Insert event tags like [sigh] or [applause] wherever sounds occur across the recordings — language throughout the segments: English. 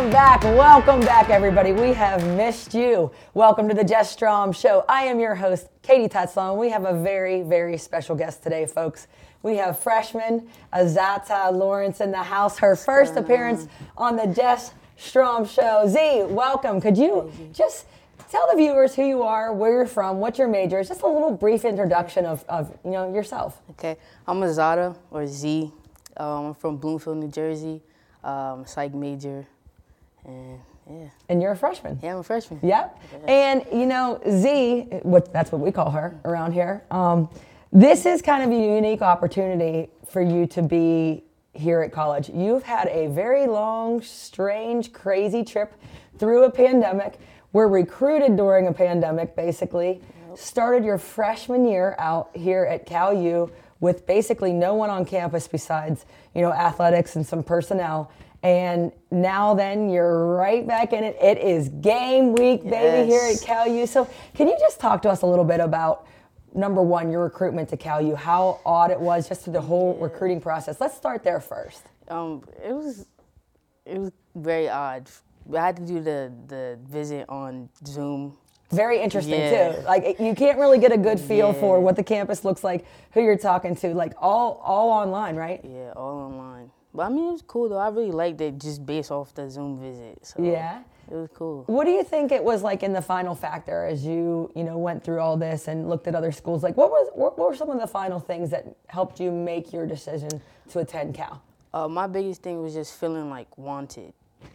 Welcome back, welcome back, everybody. We have missed you. Welcome to the Jess Strom Show. I am your host, Katie and we have a very, very special guest today, folks. We have freshman Azata Lawrence in the house, her first appearance on the Jess Strom Show. Z, welcome. Could you just tell the viewers who you are, where you're from, what your major is, just a little brief introduction of, of you know yourself. Okay, I'm Azada or Z. Um, I'm from Bloomfield, New Jersey. Um, psych major, and yeah, And you're a freshman. yeah, I'm a freshman. Yep. And you know, Z, what that's what we call her around here. Um, this is kind of a unique opportunity for you to be here at college. You've had a very long, strange, crazy trip through a pandemic. We were recruited during a pandemic, basically. Started your freshman year out here at Cal U with basically no one on campus besides you know athletics and some personnel. And now then you're right back in it. It is game week, baby, here at Yes. Cal U. So can you just talk to us a little bit about number one, your recruitment to Cal U, how odd it was just through the whole recruiting process. Let's start there first. Um, it was it was very odd. I had to do the the visit on Zoom. Very interesting Yeah. too. Like you can't really get a good feel for what the campus looks like, who you're talking to, like all all online, right? Yeah, all online. But I mean, it was cool though. I really liked it just based off the Zoom visit. So Yeah. it was cool. What do you think it was like in the final factor as you, you know, went through all this and looked at other schools? Like what was what were some of the final things that helped you make your decision to attend Cal? Uh, my biggest thing was just feeling like wanted.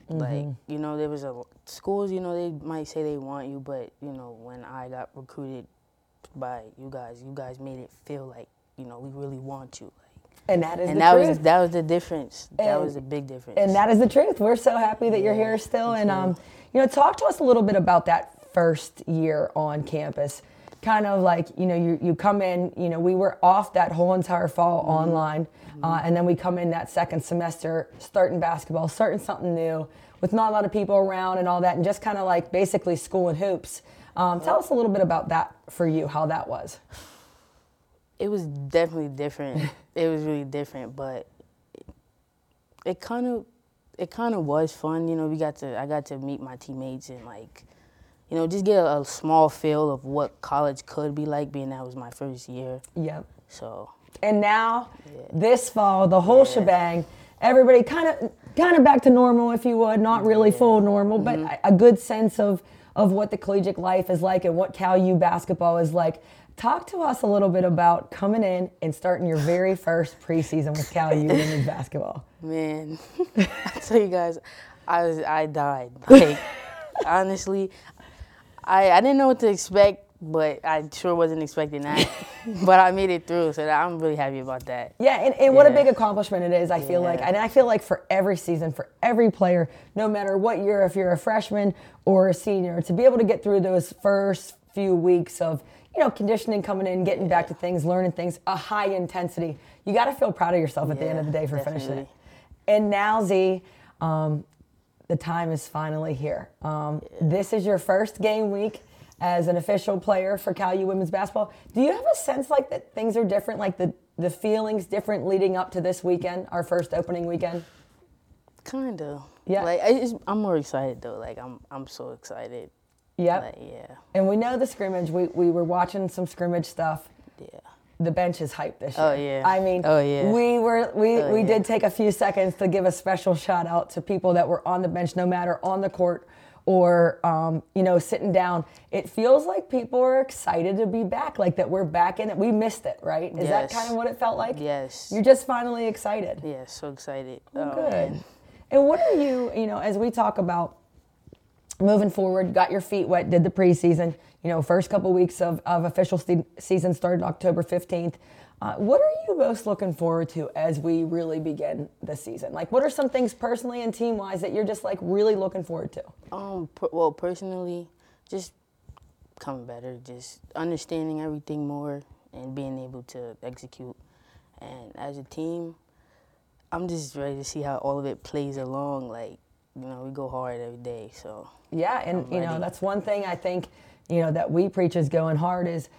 Like you know, there was a schools. You know, they might say they want you, but you know, when I got recruited by you guys, you guys made it feel like you know we really want you. And that is and the that truth. was that was the difference. that was a big difference. and that is the truth. We're so happy that you're here still. And um, you know, talk to us a little bit about that first year on campus. Kind of like you know, you you come in. You know, we were off that whole entire fall Mm-hmm. online, uh, and then we come in that second semester, starting basketball, starting something new with not a lot of people around and all that, and just kind of like basically school and hoops. Um, tell us a little bit about that for you, how that was. It was definitely different. [laughs] it was really different, but it kind of it kind of was fun. You know, we got to I got to meet my teammates and like, you know, just get a, a small feel of what college could be like, being that was my first year. Yep. So And now, this fall, the whole shebang, everybody kind of kind of back to normal, if you would, not really full normal, but mm-hmm. a- a good sense of of what the collegiate life is like and what Cal U basketball is like. Talk to us a little bit about coming in and starting your very [laughs] first preseason with Cal U women's basketball. man, [laughs] I tell you guys, I was I died. [laughs] Like honestly, I I didn't know what to expect. But I sure wasn't expecting that. but I made it through, so I'm really happy about that. Yeah, and, and what a big accomplishment it is, I feel like. And I feel like for every season, for every player, no matter what year, if you're a freshman or a senior, to be able to get through those first few weeks of, you know, conditioning coming in, getting back to things, learning things, a high intensity, you got to feel proud of yourself at the end of the day for finishing it. And now, Z, um, the time is finally here. Um, This is your first game week as an official player for Cal U women's basketball. Do you have a sense like that things are different, like the the feelings different leading up to this weekend, our first opening weekend? Kind of. Yeah. Like I I'm more excited though. Like I'm I'm so excited. Yep. Like yeah. And we know the scrimmage. We we were watching some scrimmage stuff. Yeah. The bench is hyped this year. Oh, yeah. I mean, Oh, yeah. we were we, Oh, we yeah. did take a few seconds to give a special shout out to people that were on the bench, no matter on the court or um, you know sitting down. It feels like people are excited to be back, like that we're back in it. We missed it, right? Is that kind of what it felt like? Yes. You're just finally excited. Yeah. So excited. Oh, Oh, good. man. And what are you, you know, as we talk about moving forward, got your feet wet, did the preseason, you know, first couple weeks of, of official ste- season started October 15th. Uh, what are you most looking forward to as we really begin the season? Like, what are some things personally and team wise that you're just like really looking forward to? Um. Per, well, personally, just coming better, just understanding everything more, and being able to execute. And as a team, I'm just ready to see how all of it plays along. Like, you know, we go hard every day. So Yeah, and you know that's one thing I think you know that we preach is going hard is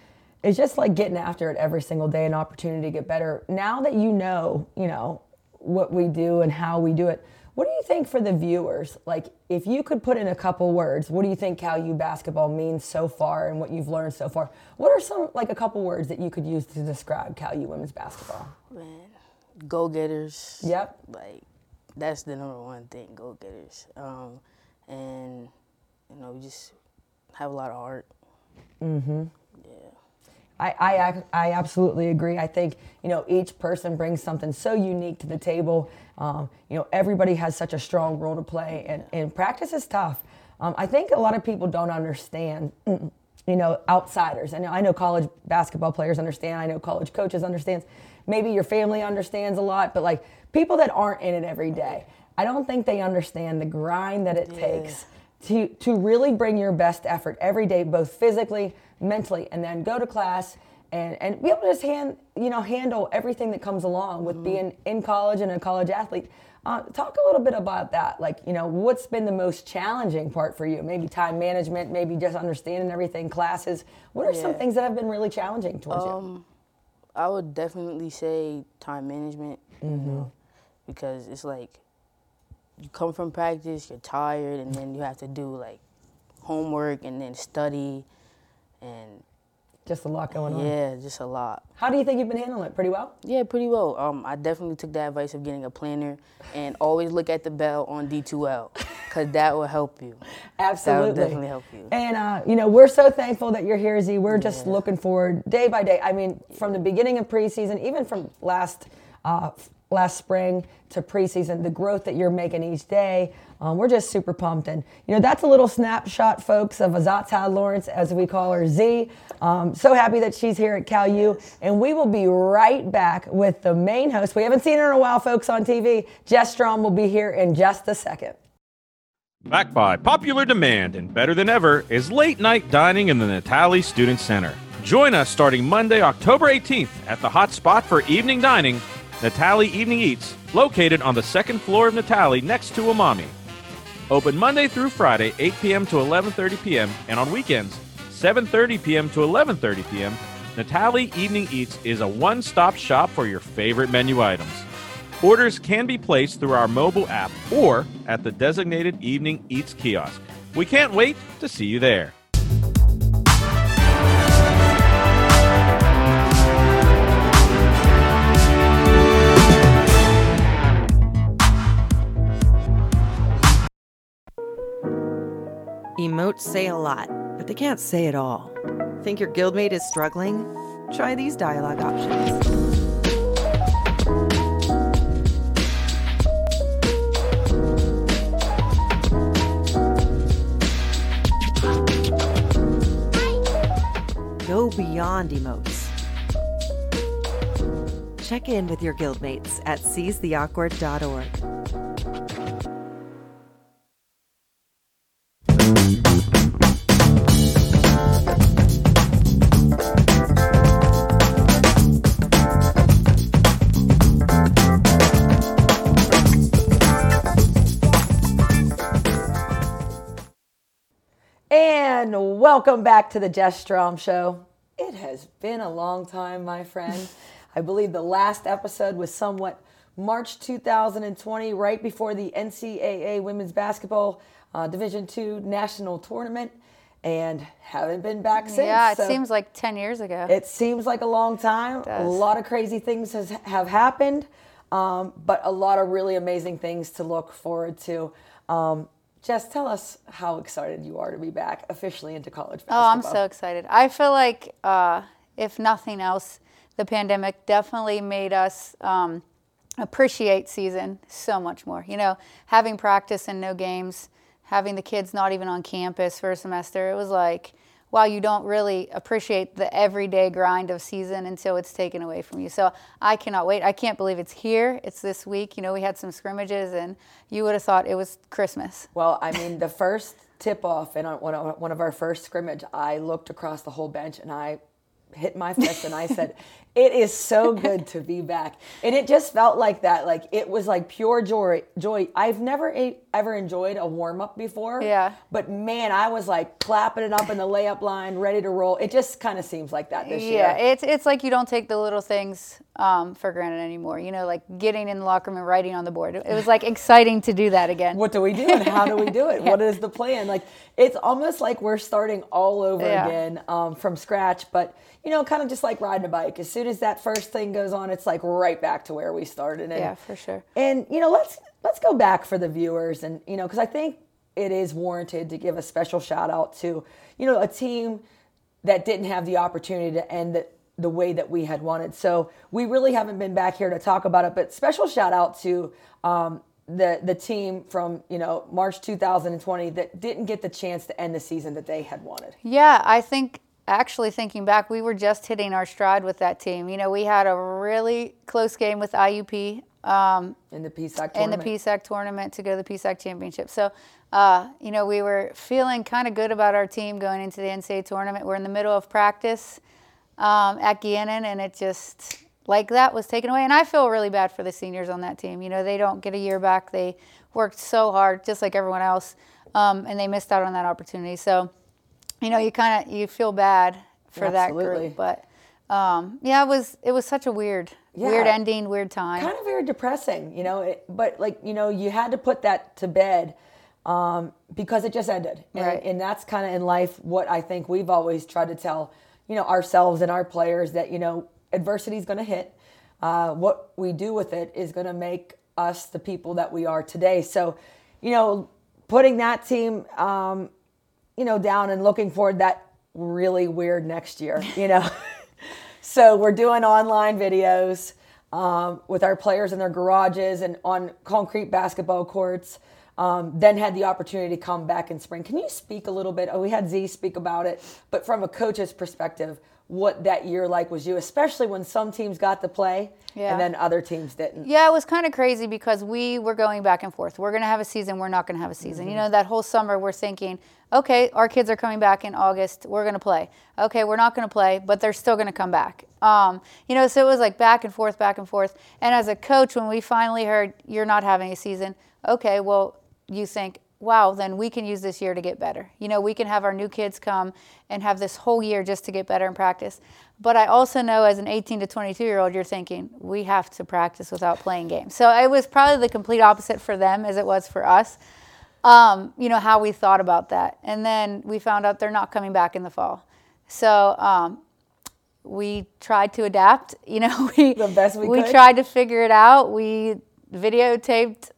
is just like getting after it every single day, an opportunity to get better. Now that you know, you know what we do and how we do it, What do you think for the viewers? Like, if you could put in a couple words, what do you think Cal U basketball means so far and what you've learned so far? What are some, like, a couple words that you could use to describe Cal U women's basketball? Man, go getters. Yep. Like, that's the number one thing, go getters. Um, and, you know, we just have a lot of heart. Mm-hmm. Yeah. I, I, I absolutely agree. I think you know each person brings something so unique to the table. Um, you know everybody has such a strong role to play, and, and practice is tough. Um, I think a lot of people don't understand. You know, outsiders. And I know college basketball players understand. I know college coaches understand. Maybe your family understands a lot, but like people that aren't in it every day, I don't think they understand the grind that it yeah. takes to to really bring your best effort every day, both physically mentally and then go to class and, and be able to just hand, you know, handle everything that comes along with mm-hmm. being in college and a college athlete. Uh, talk a little bit about that. Like, you know, what's been the most challenging part for you? Maybe time management, maybe just understanding everything, classes. What are yeah. some things that have been really challenging towards um, you? I would definitely say time management, mm-hmm. you know, because it's like you come from practice, you're tired, and then you have to do like homework and then study and just a lot going on. Yeah, just a lot. How do you think you've been handling it? Pretty well? Yeah, pretty well. Um, I definitely took the advice of getting a planner and always look at the bell on D2L because that will help you. Absolutely. That will definitely help you. And, uh, you know, we're so thankful that you're here, Z. We're just yeah. looking forward day by day. I mean, from the beginning of preseason, even from last uh, last spring to preseason, the growth that you're making each day. Um, we're just super pumped. And, you know, that's a little snapshot, folks, of Azata Lawrence, as we call her, Z. Um, so happy that she's here at Cal U. And we will be right back with the main host. We haven't seen her in a while, folks, on TV. Jess Strom will be here in just a second. Back by popular demand and better than ever is late night dining in the Natali Student Center. Join us starting Monday, October 18th at the hot spot for evening dining Natali Evening Eats, located on the second floor of Natali next to Umami. Open Monday through Friday, 8 p.m. to 11:30 p.m. and on weekends, 7:30 p.m. to 11:30 p.m. Natali Evening Eats is a one-stop shop for your favorite menu items. Orders can be placed through our mobile app or at the designated Evening Eats kiosk. We can't wait to see you there. Emotes say a lot, but they can't say it all. Think your guildmate is struggling? Try these dialogue options. Go beyond emotes. Check in with your guildmates at seizetheawkward.org. welcome back to the Jess Strom Show. It has been a long time, my friend. [laughs] I believe the last episode was somewhat March 2020, right before the NCAA Women's Basketball uh, Division II National Tournament, and haven't been back since. Yeah, it so seems like 10 years ago. It seems like a long time. A lot of crazy things has, have happened, um, but a lot of really amazing things to look forward to. Um, Jess, tell us how excited you are to be back officially into college basketball. Oh, I'm so excited. I feel like, uh, if nothing else, the pandemic definitely made us um, appreciate season so much more. You know, having practice and no games, having the kids not even on campus for a semester, it was like – while you don't really appreciate the everyday grind of season until it's taken away from you. So I cannot wait. I can't believe it's here. It's this week. You know, we had some scrimmages, and you would have thought it was Christmas. Well, I mean, the first tip off and one of our first scrimmage, I looked across the whole bench and I hit my fist and I said, It is so [laughs] good to be back. And it just felt like that. Like it was like pure joy. Joy. I've never a- ever enjoyed a warm up before. Yeah. But man, I was like clapping it up in the layup line, ready to roll. It just kind of seems like that this Yeah, year. Yeah. It's it's like you don't take the little things um, for granted anymore. You know, like getting in the locker room and writing on the board. It was like exciting to do that again. what do we do and how do we do it? [laughs] What is the plan? Like it's almost like we're starting all over Yeah. again um, from scratch, but you know, kind of just like riding a bike. As soon as that first thing goes on, it's like right back to where we started. And, Yeah, for sure. And you know, let's let's go back for the viewers, and you know, because I think it is warranted to give a special shout out to you know a team that didn't have the opportunity to end it the way that we had wanted. So we really haven't been back here to talk about it, but special shout out to um, the the team from you know March 2020 that didn't get the chance to end the season that they had wanted. Yeah, I think actually thinking back, we were just hitting our stride with that team. You know, we had a really close game with IUP um, In the PSAC in the tournament. PSAC tournament to go to the PSAC championship. So, uh, you know, we were feeling kind of good about our team going into the NCAA tournament. We're in the middle of practice um, at Gannon, and it just like that was taken away. And I feel really bad for the seniors on that team. You know, they don't get a year back. They worked so hard, just like everyone else, um, and they missed out on that opportunity. So, you know, you kind of you feel bad for that group, but. Um, yeah, it was it was such a weird, weird ending, weird time. kind of very depressing, you know. It, but like you know, you had to put that to bed um, because it just ended, and, Right. and that's kind of in life what I think we've always tried to tell, you know, ourselves and our players that you know adversity is going to hit. Uh, what we do with it is going to make us the people that we are today. So, you know, putting that team, um, you know, down and looking forward that really weird next year, you know. [laughs] So we're doing online videos um, with our players in their garages and on concrete basketball courts. Um, then had the opportunity to come back in spring. Can you speak a little bit? Oh, we had Z speak about it, but from a coach's perspective, what that year like was you, especially when some teams got to play Yeah. and then other teams didn't. Yeah, it was kind of crazy because we were going back and forth. We're going to have a season, we're not going to have a season. You know, that whole summer we're thinking, okay, our kids are coming back in August, we're going to play. Okay, we're not going to play, but they're still going to come back. Um, you know, so it was like back and forth, back and forth. And as a coach, when we finally heard you're not having a season, okay, well, you think, wow, then we can use this year to get better. You know, we can have our new kids come and have this whole year just to get better in practice. But I also know as an 18 to 22 year old, you're thinking, we have to practice without playing games. So it was probably the complete opposite for them as it was for us, um, you know, how we thought about that. And then we found out they're not coming back in the fall. So um, we tried to adapt. You know, [laughs] we, The best we could. tried to figure it out. We videotaped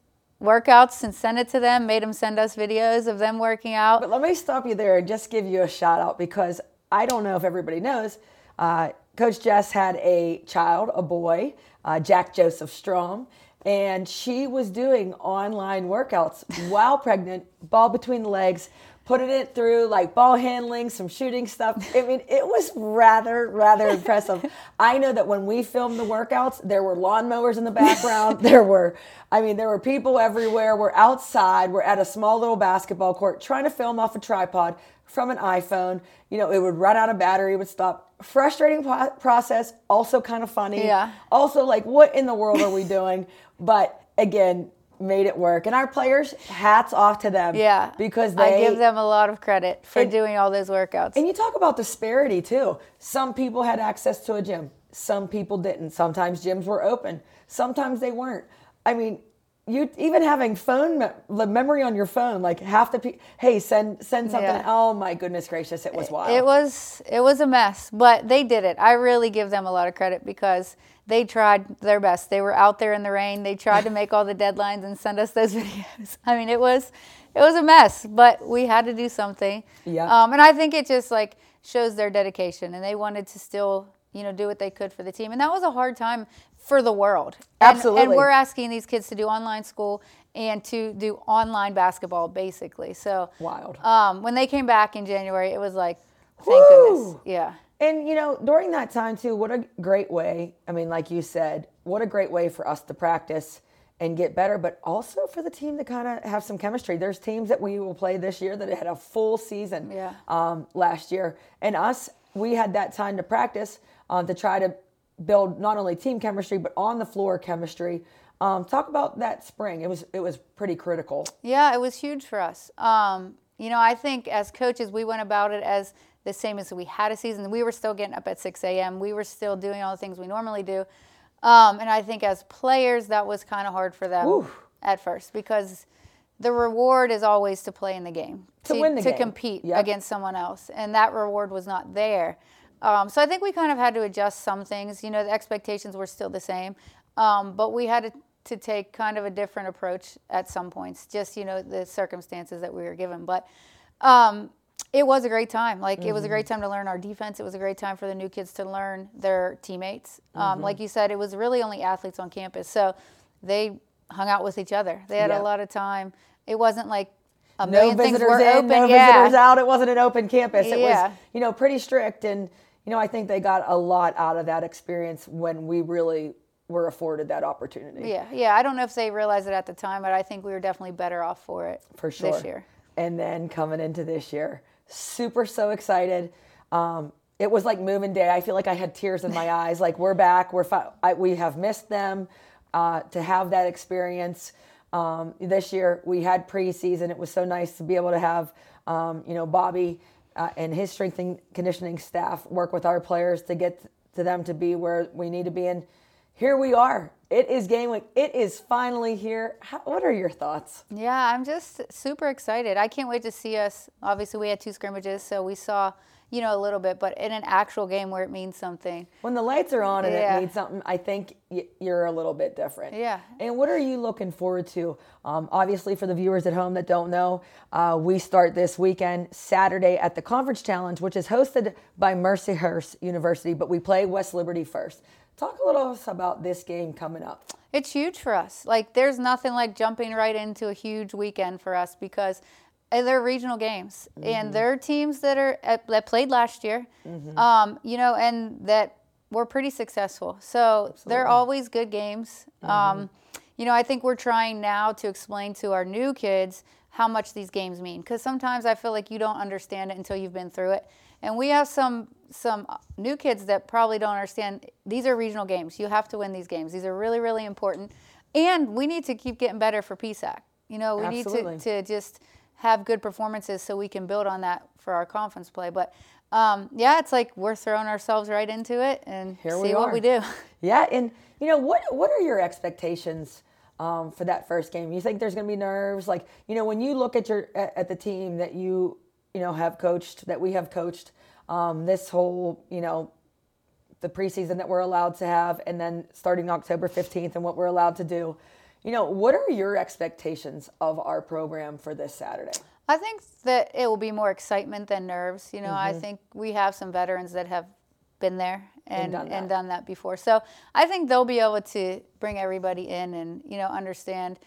workouts and sent it to them, made them send us videos of them working out. But let me stop you there and just give you a shout out because I don't know if everybody knows. Uh, Coach Jess had a child, a boy, uh, Jack Joseph Strom, and she was doing online workouts [laughs] while pregnant, ball between the legs, putting it through like ball handling, some shooting stuff. I mean, it was rather, rather impressive. I know that when we filmed the workouts, there were lawnmowers in the background. [laughs] there were, I mean, there were people everywhere. We're outside. We're at a small little basketball court trying to film off a tripod from an iPhone. You know, it would run out of battery, it would stop. Frustrating po- process, also kind of funny. Yeah. Also, like, what in the world are we doing? But again, made it work. And our players, hats off to them. Yeah. Because they I give them a lot of credit for And- doing all those workouts. and you talk about disparity too. Some people had access to a gym, some people didn't. Sometimes gyms were open, sometimes they weren't. I mean, you even having phone me- the memory on your phone, like half the people, hey, send send something. Yeah. Oh my goodness gracious, it was wild. It was it was a mess, but they did it. I really give them a lot of credit because they tried their best. They were out there in the rain. They tried to make all the deadlines and send us those [laughs] videos. I mean, it was it was a mess, but we had to do something. Yeah. Um, and I think it just like shows their dedication, and they wanted to still you know do what they could for the team, and that was a hard time for the world. And- And, we're asking these kids to do online school and to do online basketball, basically. So Wild. um, when they came back in January, it was like, thank Woo! goodness. Yeah. And you know, during that time too, what a great way. I mean, like you said, what a great way for us to practice and get better, but also for the team to kind of have some chemistry. There's teams that we will play this year that had a full season Yeah. um, last year, and us, we had that time to practice um, to try to build not only team chemistry but on the floor chemistry. Um, talk about that spring. It was it was pretty critical. Yeah, it was huge for us. Um, you know, I think as coaches, we went about it as the same as we had a season. We were still getting up at 6 a.m. We were still doing all the things we normally do. Um, and I think as players, that was kind of hard for them Oof. at first because the reward is always to play in the game, To win the to game. compete Yep. against someone else, and that reward was not there. Um, so I think we kind of had to adjust some things. You know, the expectations were still the same, um, but we had to, to take kind of a different approach at some points, just you know the circumstances that we were given. But um, it was a great time. Like it was a great Mm-hmm. time to learn our defense. It was a great time for the new kids to learn their teammates. Mm-hmm. Um, like you said, it was really only athletes on campus, so they hung out with each other. They had Yeah. a lot of time. It wasn't like a no visitors were in, open. no yeah. visitors out. It wasn't an open campus. It Yeah. was, you know, pretty strict. And, you know, I think they got a lot out of that experience when we really were afforded that opportunity. Yeah, yeah. I don't know if they realized it at the time, but I think we were definitely better off for it For sure. this year. And then coming into this year, super so excited. Um, it was like moving day. I feel like I had tears in my [laughs] eyes. Like we're back. We're fi- I, we have missed them. Uh, to have that experience um, this year, we had preseason. It was so nice to be able to have um, you know Bobby uh, and his strength and conditioning staff work with our players to get to them to be where we need to be. And here we are. It is game week. It is finally here. How, what are your thoughts? Yeah, I'm just super excited. I can't wait to see us. Obviously, we had two scrimmages, so we saw, you know, a little bit, but in an actual game where it means something. When the lights are on and Yeah. it means something, I think you're a little bit different. Yeah. And what are you looking forward to? Um, obviously, for the viewers at home that don't know, uh, we start this weekend, Saturday, at the Conference Challenge, which is hosted by Mercyhurst University, but we play West Liberty first. Talk a little about this game coming up. It's huge for us. Like, there's nothing like jumping right into a huge weekend for us because they're regional games and they're teams that are uh, that played last year, um, you know, and that were pretty successful. So they're always good games. Um, you know, I think we're trying now to explain to our new kids how much these games mean because sometimes I feel like you don't understand it until you've been through it. And we have some some new kids that probably don't understand. These are regional games. You have to win these games. These are really really important, and we need to keep getting better for PSAC. You know, we Absolutely. need to to just have good performances so we can build on that for our conference play. But um, yeah, it's like we're throwing ourselves right into it and Here see we what we do. [laughs] Yeah, and you know what? What are your expectations um, for that first game? You think there's going to be nerves? Like you know, when you look at your at, at the team that you you know have coached, that we have coached, um, this whole you know the preseason that we're allowed to have, and then starting October 15th and what we're allowed to do. You know, what are your expectations of our program for this Saturday? I think that it will be more excitement than nerves. You know, I Mm-hmm. think we have some veterans that have been there and, done and that. done that before. So I think they'll be able to bring everybody in and, you know, understand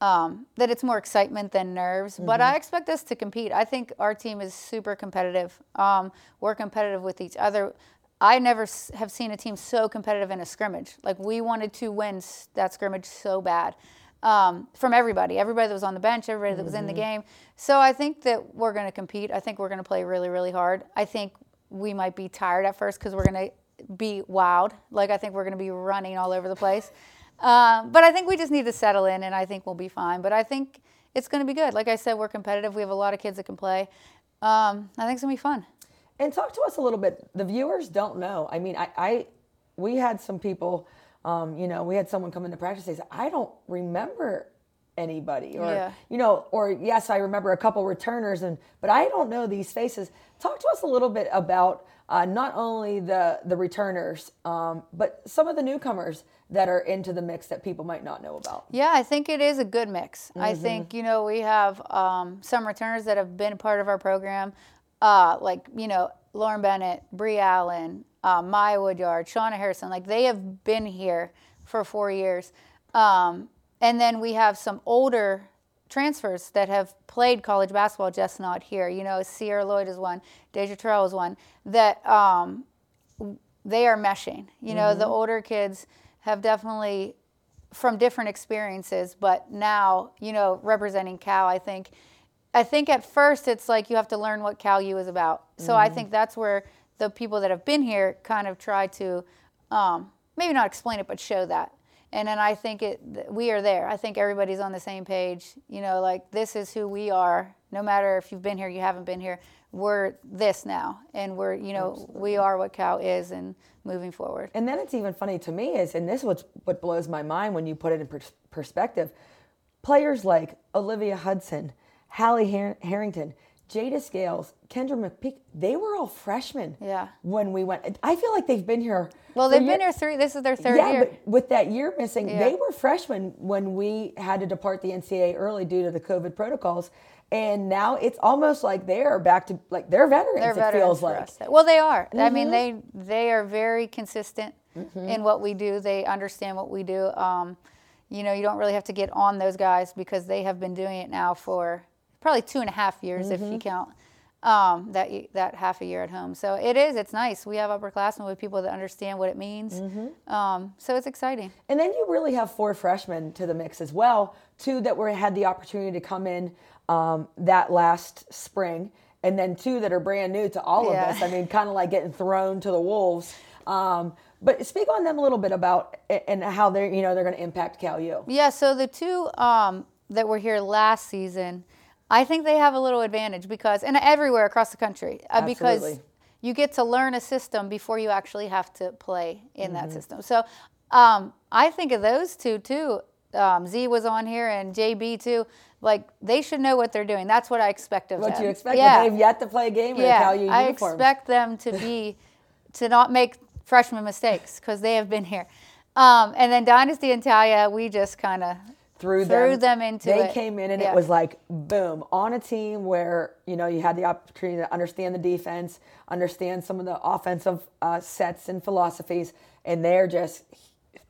um, that it's more excitement than nerves. But Mm-hmm. I expect us to compete. I think our team is super competitive. Um, we're competitive with each other. I never have seen a team so competitive in a scrimmage. Like we wanted to win that scrimmage so bad um, from everybody, everybody that was on the bench, everybody that was in the game. So I think that we're going to compete. I think we're going to play really, really hard. I think we might be tired at first because we're going to be wowed. Like I think we're going to be running all over the place. [laughs] Um, but I think we just need to settle in, and I think we'll be fine. But I think it's going to be good. Like I said, we're competitive. We have a lot of kids that can play. Um, I think it's going to be fun. And talk to us a little bit. The viewers don't know. I mean, I, I we had some people, um, you know, we had someone come into practice and say, I don't remember anybody, or Yeah. you know, or yes, I remember a couple returners, and but I don't know these faces. Talk to us a little bit about uh, not only the the returners, um, but some of the newcomers that are into the mix that people might not know about. Yeah, I think it is a good mix. I Mm-hmm. think, you know, we have um, some returners that have been part of our program, uh, like, you know, Lauren Bennett, Bree Allen, uh, Maya Woodyard, Shauna Harrison. Like, they have been here for four years. Um, and then we have some older transfers that have played college basketball, just not here. You know, Sierra Lloyd is one, Deja Terrell is one, that um, they are meshing. You know, the older kids have definitely from different experiences, but now, you know, representing Cal, I think I think at first it's like you have to learn what Cal U is about. So I think that's where the people that have been here kind of try to um, maybe not explain it, but show that. And then I think it we are there. I think everybody's on the same page. You know, like this is who we are. No matter if you've been here, you haven't been here. We're this now, and we're you know Absolutely. we are what Cal is, and moving forward. And then it's even funny to me is, and this is what's, what blows my mind when you put it in per- perspective. Players like Olivia Hudson, Hallie Her- Harrington, Jada Scales, Kendra McPeak, they were all freshmen. Yeah. When we went, I feel like they've been here. Well, they've year. been here three. This is their third yeah, year. but with that year missing, yeah. they were freshmen when we had to depart the NCAA early due to the COVID protocols. And now it's almost like they're back to like they're veterans. They're veterans it feels like. Us. Well, they are. Mm-hmm. I mean, mm-hmm. they they are very consistent mm-hmm. in what we do. They understand what we do. Um, you know, you don't really have to get on those guys because they have been doing it now for probably two and a half years mm-hmm. if you mm-hmm. count um, that that half a year at home. So it is. It's nice. We have upperclassmen with people that understand what it means. Mm-hmm. Um, so it's exciting. And then you really have four freshmen to the mix as well. Two that were had the opportunity to come in um, that last spring, and then two that are brand new to all yeah. of this. I mean, kind of like getting thrown to the wolves. Um, but speak on them a little bit about and how they're you know they're going to impact Cal U. Yeah. So the two um, that were here last season. I think they have a little advantage because, and everywhere across the country, uh, because you get to learn a system before you actually have to play in mm-hmm. that system. So um, I think of those two too. Um, Z was on here and JB too. Like they should know what they're doing. That's what I expect of what them. What you expect? Yeah. They've yet to play a game yeah. Cal U I expect them to be [laughs] to not make freshman mistakes because they have been here. Um, and then Dynasty and Talia, we just kind of threw, threw them, them into they it. came in and yeah. it was like boom on a team where you know you had the opportunity to understand the defense understand some of the offensive uh, sets and philosophies and they're just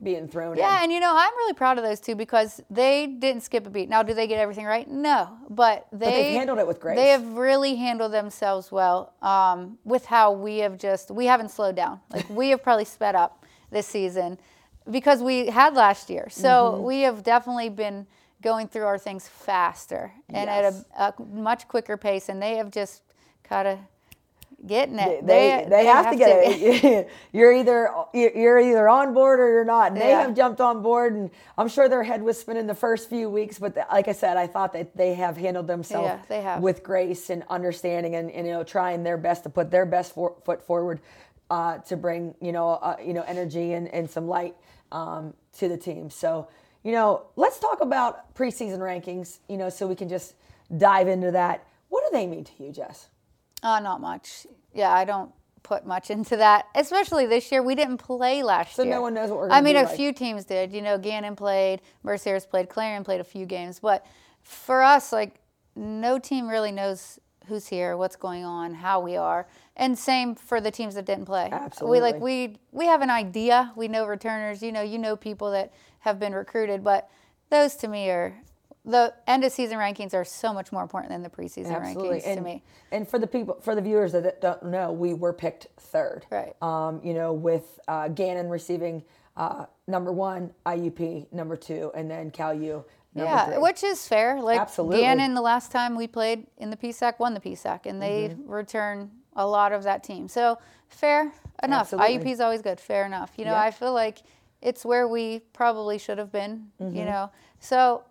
being thrown in. yeah in. and you know i'm really proud of those two because they didn't skip a beat now do they get everything right no but they but they've handled it with grace they have really handled themselves well um, with how we have just we haven't slowed down like we have probably sped up this season because we had last year. So mm-hmm. we have definitely been going through our things faster and yes. at a, a, much quicker pace, and they have just kind of getting it. They, they, they, have, have, to get to. it. [laughs] [laughs] you're either you're either on board or you're not. And they yeah. have jumped on board, and I'm sure their head was spinning the first few weeks. But the, like I said, I thought that they have handled themselves yeah, they with grace and understanding, and, and, you know trying their best to put their best for, foot forward uh, to bring you know uh, you know energy and, and some light um, to the team. So, you know, let's talk about preseason rankings, you know, so we can just dive into that. What do they mean to you, Jess? Uh, not much. Yeah, I don't put much into that, especially this year. We didn't play last so year. So no one knows what we're I mean, a like. few teams did. You know, Gannon played, Mercyhurst played, Clarion played a few games. But for us, like, no team really knows who's here, what's going on, how we are. And same for the teams that didn't play. Absolutely. We like we we have an idea. We know returners. You know, you know people that have been recruited, but those to me are the end of season rankings are so much more important than the preseason Absolutely. rankings and, to me. And for the people, for the viewers that don't know, we were picked third. Right. Um, you know, with uh, Gannon receiving uh, number one, IUP number two, and then Cal U yeah, three. which is fair. Like Absolutely. Gannon, the last time we played in the PSAC, won the PSAC, and they mm-hmm. return a lot of that team. So fair enough. IUP is always good. Fair enough. You know, yep. I feel like it's where we probably should have been. Mm-hmm. You know, so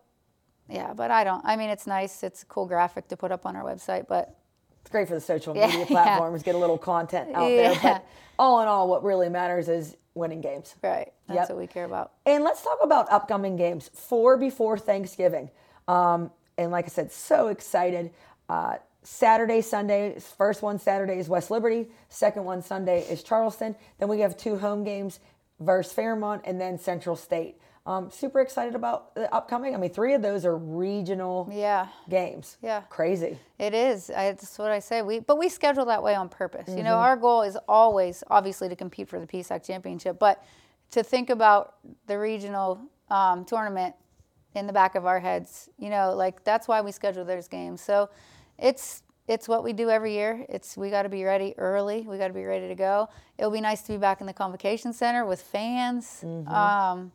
yeah, but I don't. I mean, it's nice. It's a cool graphic to put up on our website, but it's great for the social [laughs] media yeah, platforms. Yeah. Get a little content out yeah. there. But all in all, what really matters is winning games. Right. That's yep. what we care about. And let's talk about upcoming games. Four before Thanksgiving. Um, and like I said, so excited. Uh, Saturday, Sunday. First one Saturday is West Liberty. Second one Sunday is Charleston. Then we have two home games versus Fairmont and then Central State. Um, super excited about the upcoming. I mean, three of those are regional yeah. games. Yeah, crazy. It is. I, that's what I say. We but we schedule that way on purpose. Mm-hmm. You know, mm-hmm. our goal is always obviously to compete for the PSAC championship, but to think about the regional um, tournament in the back of our heads. You know, like that's why we schedule those games. So it's it's what we do every year. It's we got to be ready early. We got to be ready to go. It'll be nice to be back in the convocation center with fans. Mm-hmm. Um,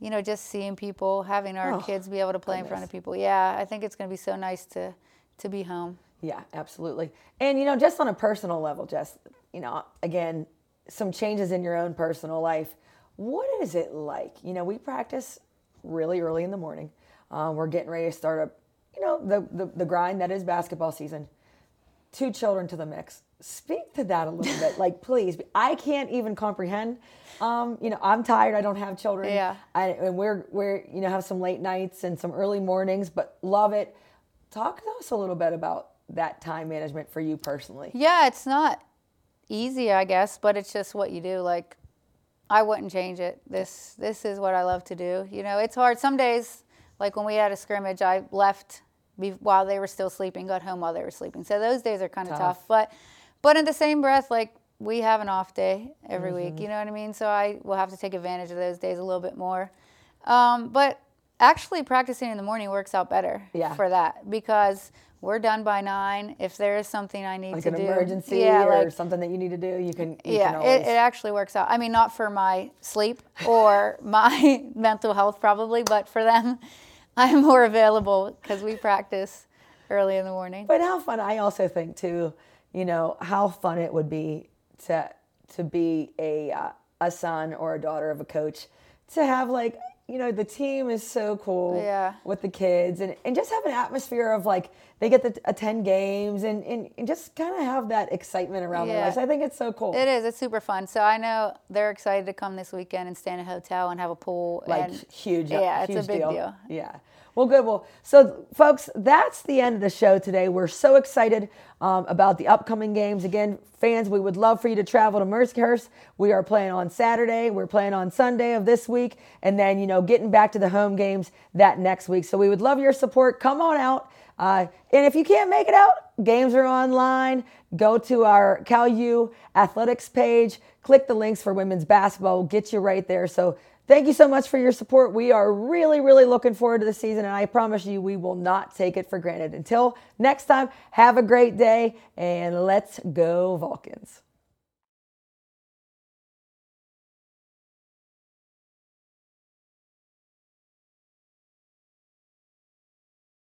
you know, just seeing people, having our oh, kids be able to play goodness. in front of people. Yeah, I think it's going to be so nice to to be home. Yeah, absolutely. And you know, just on a personal level, just you know, again, some changes in your own personal life. what is it like? You know, we practice really early in the morning. Um, we're getting ready to start up, you know, the, the, the grind that is basketball season. Two children to the mix. Speak to that a little bit. [laughs] Like, please, I can't even comprehend. Um, you know, I'm tired. I don't have children. Yeah. I, and we're, we're, you know, have some late nights and some early mornings, but love it. Talk to us a little bit about that time management for you personally. Yeah, it's not easy, I guess, but it's just what you do. Like, I wouldn't change it. This this is what I love to do. You know, it's hard. Some days, like when we had a scrimmage, I left be- while they were still sleeping, got home while they were sleeping. So those days are kind of tough. Tough. But but in the same breath, like we have an off day every week. You know what I mean? So I will have to take advantage of those days a little bit more. Um, but actually, practicing in the morning works out better Yeah. for that because we're done by nine. If there is something I need Like to an do, emergency yeah, or like something that you need to do, you can, you yeah, can always. it, it actually works out. I mean, not for my sleep or [laughs] my mental health, probably, but for them, I'm more available because we practice early in the morning. But how fun! I also think too, you know, how fun it would be to to be a uh, a son or a daughter of a coach, to have like you know the team is so cool Yeah. with the kids and, and just have an atmosphere of like they get to attend games and, and, and just kind of have that excitement around their Yeah. lives. I think it's so cool. It is. It's super fun. So I know they're excited to come this weekend and stay in a hotel and have a pool. like and huge. Yeah, it's a big deal. Yeah. Well, good. Well, so folks, that's the end of the show today. We're so excited um, about the upcoming games. Again, fans, we would love for you to travel to Mercyhurst. We are playing on Saturday. We're playing on Sunday of this week, and then you know getting back to the home games that next week. So we would love your support. Come on out. Uh, and if you can't make it out, games are online. Go to our CalU athletics page, click the links for women's basketball, we'll get you right there. So thank you so much for your support. We are really, really looking forward to the season, and I promise you, we will not take it for granted. Until next time, have a great day, and let's go, Vulcans.